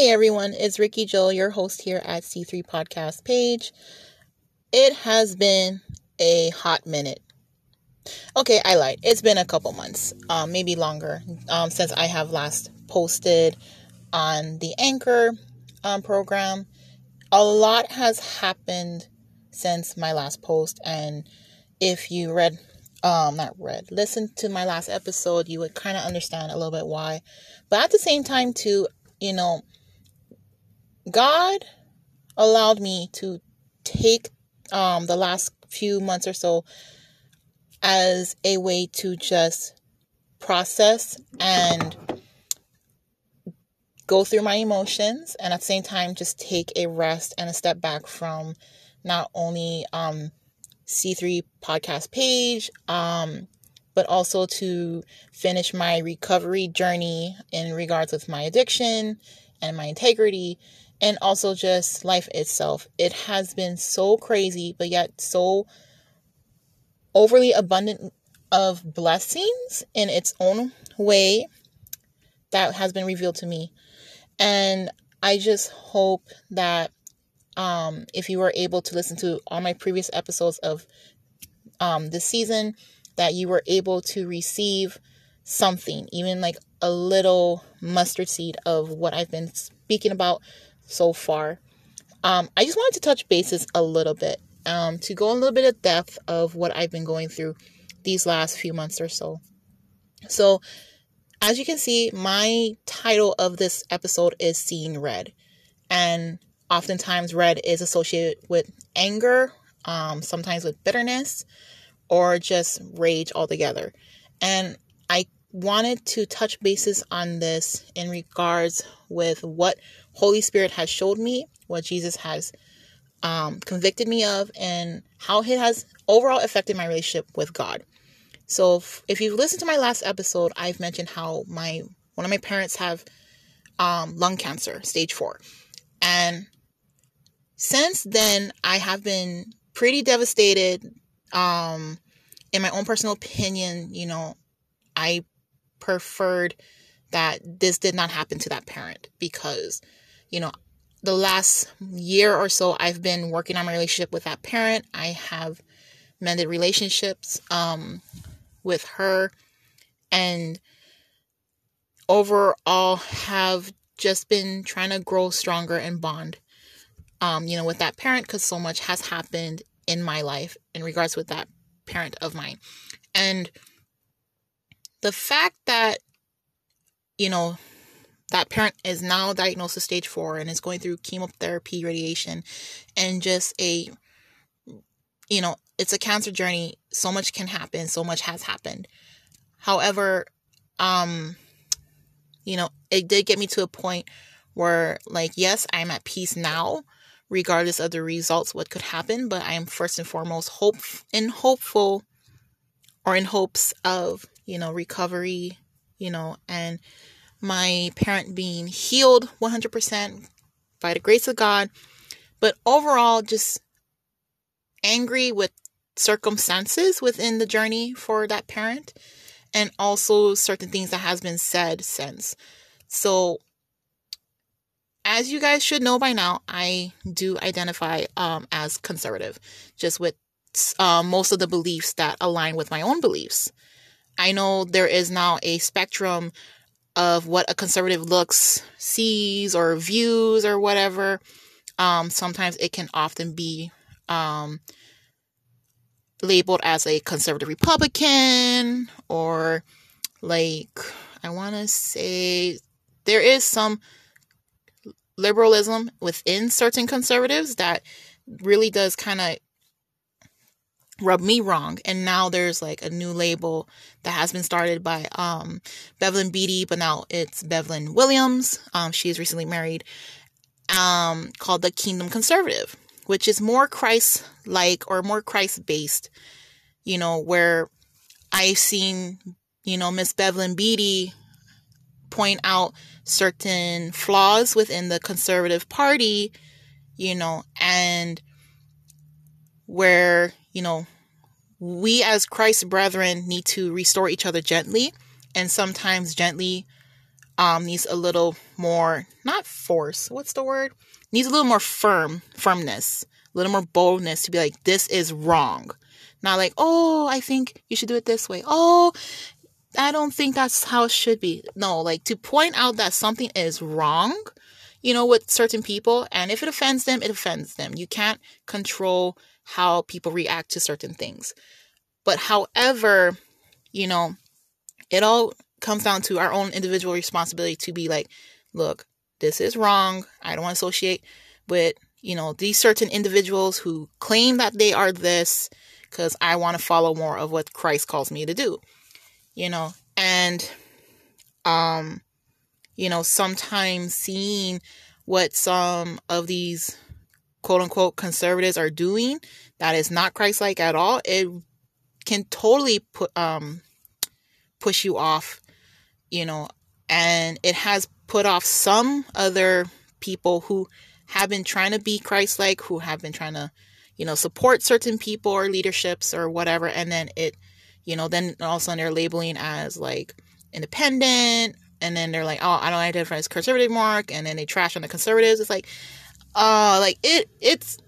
Hey everyone, it's Ricky Joel, your host here at C3 Podcast Page. It has been a hot minute. Okay, I lied. It's been a couple months, um, maybe longer, um, since I have last posted on the Anchor um, program. A lot has happened since my last post, and if you read, um, not read, listened to my last episode, you would kind of understand a little bit why. But at the same time, too, you know, God allowed me to take um, the last few months or so as a way to just process and go through my emotions and at the same time just take a rest and a step back from not only um, C3 podcast page, um, but also to finish my recovery journey in regards with my addiction and my integrity and also just life itself. It has been so crazy, but yet so overly abundant of blessings in its own way that has been revealed to me. And I just hope that um, if you were able to listen to all my previous episodes of um, this season, that you were able to receive something, even like a little mustard seed of what I've been speaking about so far. Um, I just wanted to touch bases a little bit um, to go a little bit of depth of what I've been going through these last few months or so. So, as you can see, my title of this episode is Seeing Red. And oftentimes, red is associated with anger, um, sometimes with bitterness, or just rage altogether. And I wanted to touch bases on this in regards with what Holy Spirit has showed me, what Jesus has um, convicted me of, and how it has overall affected my relationship with God. So, if, if you've listened to my last episode, I've mentioned how my one of my parents have um, lung cancer, stage four, and since then I have been pretty devastated. Um, in my own personal opinion, you know, I preferred that this did not happen to that parent because you know, the last year or so, I've been working on my relationship with that parent. I have mended relationships um, with her and overall have just been trying to grow stronger and bond um, you know with that parent because so much has happened in my life in regards with that parent of mine and the fact that you know that parent is now diagnosed with stage four and is going through chemotherapy, radiation, and just a, you know, it's a cancer journey. So much can happen. So much has happened. However, um, you know, it did get me to a point where, like, yes, I'm at peace now, regardless of the results, what could happen. But I am first and foremost hope in hopeful, or in hopes of, you know, recovery, you know, and my parent being healed 100% by the grace of God, but overall just angry with circumstances within the journey for that parent and also certain things that has been said since. So as you guys should know by now, I do identify um, as conservative, just with uh, most of the beliefs that align with my own beliefs. I know there is now a spectrum of what a conservative looks, sees, or views, or whatever. Um, sometimes it can often be um, labeled as a conservative Republican, or like, I want to say there is some liberalism within certain conservatives that really does kind of rubbed me wrong. And now there's like a new label that has been started by um Bevelyn Beatty but now it's Bevelyn Williams. Um she is recently married um called the Kingdom Conservative which is more Christ like or more Christ based you know where I've seen you know Miss Bevelyn Beatty point out certain flaws within the conservative party you know and where you know, we as Christ's brethren need to restore each other gently and sometimes gently um, needs a little more, not force, what's the word? Needs a little more firm, firmness, a little more boldness to be like, this is wrong. Not like, oh, I think you should do it this way. Oh, I don't think that's how it should be. No, like to point out that something is wrong, you know, with certain people. And if it offends them, it offends them. You can't control how people react to certain things. But however, you know, it all comes down to our own individual responsibility to be like, look, this is wrong. I don't want to associate with, you know, these certain individuals who claim that they are this because I want to follow more of what Christ calls me to do. You know, and um you know, sometimes seeing what some of these quote unquote conservatives are doing that is not Christ like at all, it can totally put um push you off, you know, and it has put off some other people who have been trying to be Christ like, who have been trying to, you know, support certain people or leaderships or whatever, and then it, you know, then all of a sudden they're labeling as like independent, and then they're like, oh, I don't identify as conservative mark, and then they trash on the conservatives. It's like, uh, like it, it's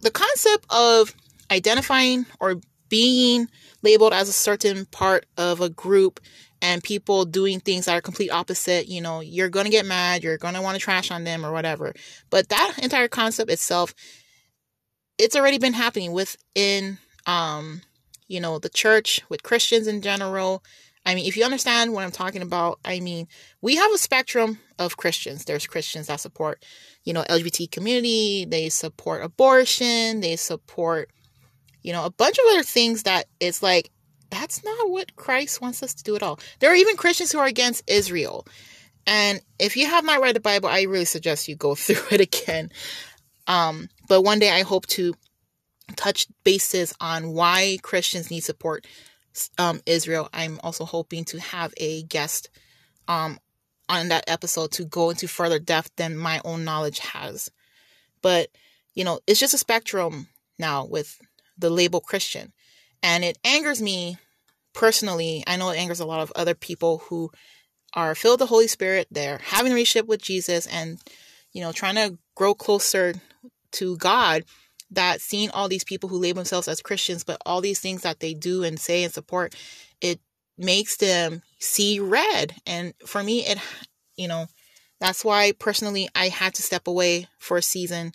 the concept of identifying or being labeled as a certain part of a group and people doing things that are complete opposite, you know, you're going to get mad, you're going to want to trash on them or whatever. But that entire concept itself it's already been happening within um you know, the church with Christians in general. I mean, if you understand what I'm talking about, I mean, we have a spectrum of Christians. There's Christians that support, you know, LGBT community, they support abortion, they support you know, a bunch of other things that it's like, that's not what Christ wants us to do at all. There are even Christians who are against Israel. And if you have not read the Bible, I really suggest you go through it again. Um, but one day I hope to touch bases on why Christians need support um, Israel. I'm also hoping to have a guest um, on that episode to go into further depth than my own knowledge has. But, you know, it's just a spectrum now with the label Christian. And it angers me personally. I know it angers a lot of other people who are filled with the Holy Spirit. They're having a relationship with Jesus and, you know, trying to grow closer to God. That seeing all these people who label themselves as Christians, but all these things that they do and say and support, it makes them see red. And for me, it, you know, that's why personally I had to step away for a season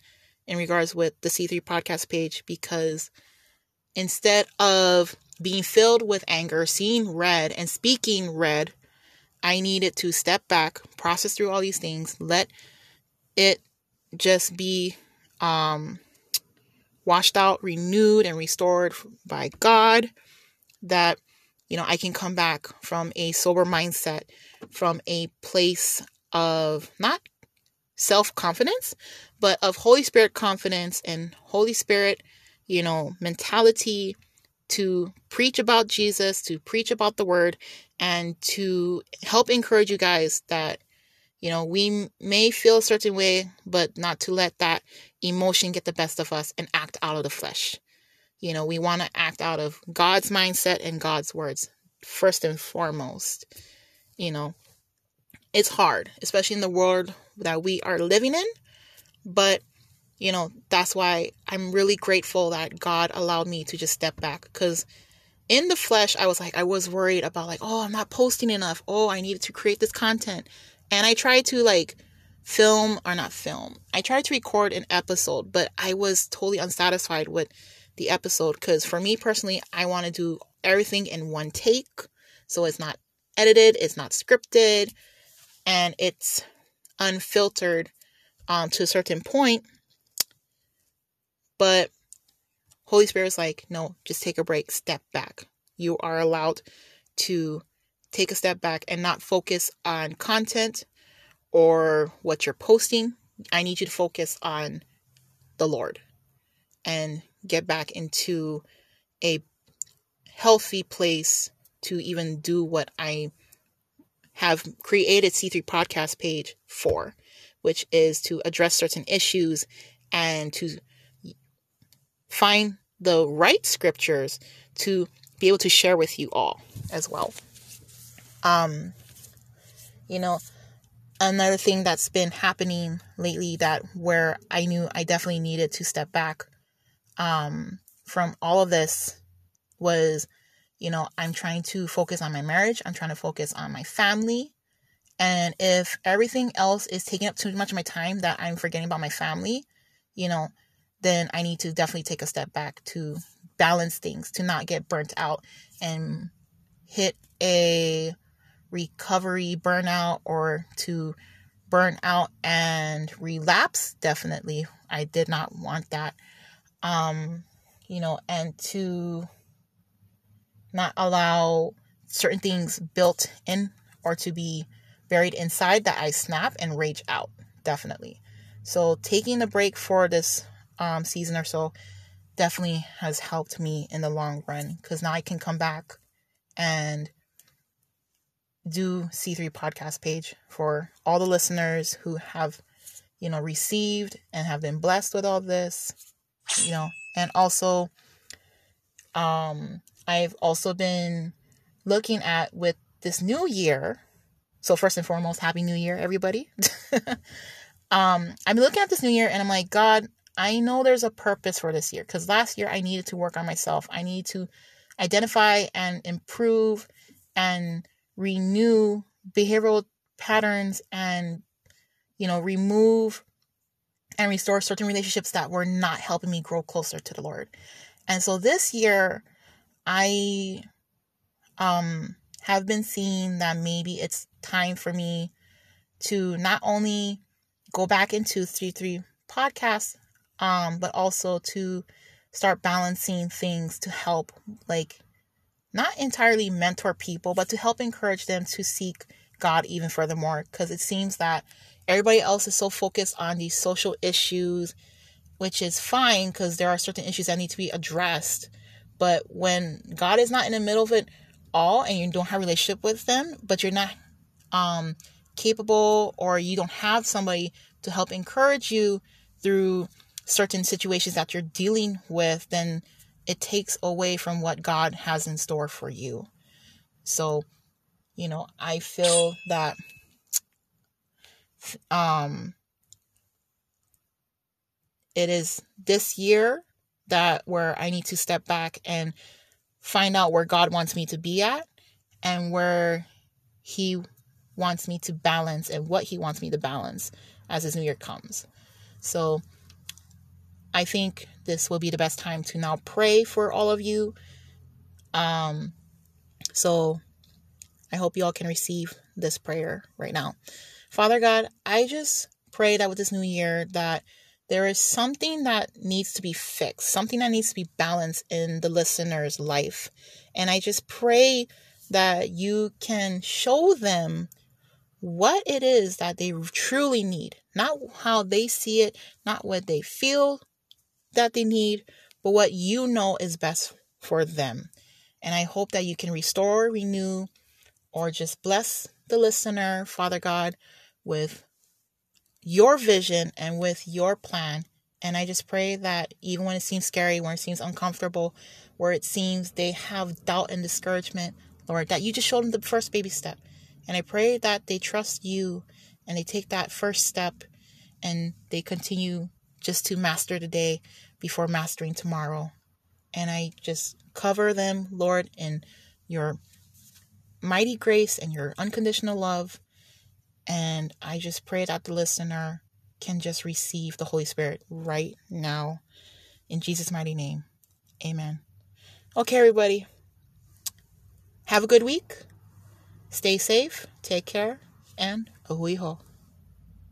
in regards with the C3 podcast page because instead of being filled with anger, seeing red, and speaking red, I needed to step back, process through all these things, let it just be um, washed out, renewed, and restored by God. That, you know, I can come back from a sober mindset, from a place of not self confidence, but of Holy Spirit confidence and Holy Spirit you know, mentality to preach about Jesus, to preach about the word, and to help encourage you guys that, you know, we may feel a certain way, but not to let that emotion get the best of us and act out of the flesh. You know, we want to act out of God's mindset and God's words first and foremost. You know, it's hard, especially in the world that we are living in, but you know, that's why I'm really grateful that God allowed me to just step back because in the flesh, I was like, I was worried about like, oh, I'm not posting enough. Oh, I needed to create this content. And I tried to like film or not film. I tried to record an episode, but I was totally unsatisfied with the episode because for me personally, I want to do everything in one take. So it's not edited, it's not scripted, and it's unfiltered um, to a certain point but Holy Spirit is like, no, just take a break, step back. You are allowed to take a step back and not focus on content or what you're posting. I need you to focus on the Lord and get back into a healthy place to even do what I have created C3 podcast page for, which is to address certain issues and to find the right scriptures to be able to share with you all as well. Um, you know, another thing that's been happening lately that where I knew I definitely needed to step back um, from all of this was, you know, I'm trying to focus on my marriage. I'm trying to focus on my family. And if everything else is taking up too much of my time that I'm forgetting about my family, you know, then I need to definitely take a step back to balance things, to not get burnt out and hit a recovery burnout or to burn out and relapse. Definitely, I did not want that. Um, you know, and to not allow certain things built in or to be buried inside that I snap and rage out. Definitely. So taking the break for this um, season or so definitely has helped me in the long run because now I can come back and do C3 podcast page for all the listeners who have, you know, received and have been blessed with all this, you know, and also um I've also been looking at with this new year. So first and foremost, happy new year everybody. um I'm looking at this new year and I'm like, God, I know there's a purpose for this year cuz last year I needed to work on myself. I need to identify and improve and renew behavioral patterns and you know remove and restore certain relationships that were not helping me grow closer to the lord. And so this year i um have been seeing that maybe it's time for me to not only go back into C3 podcasts um but also to start balancing things to help like not entirely mentor people, but to help encourage them to seek God even furthermore. Because it seems that everybody else is so focused on these social issues, which is fine because there are certain issues that need to be addressed. But when God is not in the middle of it all and you don't have a relationship with them, but you're not um, capable or you don't have somebody to help encourage you through certain situations that you're dealing with, then it takes away from what God has in store for you. So, you know, I feel that um it is this year that where I need to step back and find out where God wants me to be at and where he wants me to balance and what he wants me to balance as this new year comes. So I think this will be the best time to now pray for all of you. Um, so I hope you all can receive this prayer right now. Father God, I just pray that with this new year that there is something that needs to be fixed, something that needs to be balanced in the listener's life. And I just pray that you can show them what it is that they truly need, not how they see it, not what they feel, that they need, but what you know is best for them. And I hope that you can restore, renew, or just bless the listener, Father God, with your vision and with your plan. And I just pray that even when it seems scary, when it seems uncomfortable, where it seems they have doubt and discouragement, Lord, that you just show them the first baby step. And I pray that they trust you and they take that first step and they continue just to master the day before mastering tomorrow. And I just cover them, Lord, in your mighty grace and your unconditional love. And I just pray that the listener can just receive the Holy Spirit right now. In Jesus' mighty name. Amen. Okay, everybody. Have a good week. Stay safe. Take care. And a hui hou.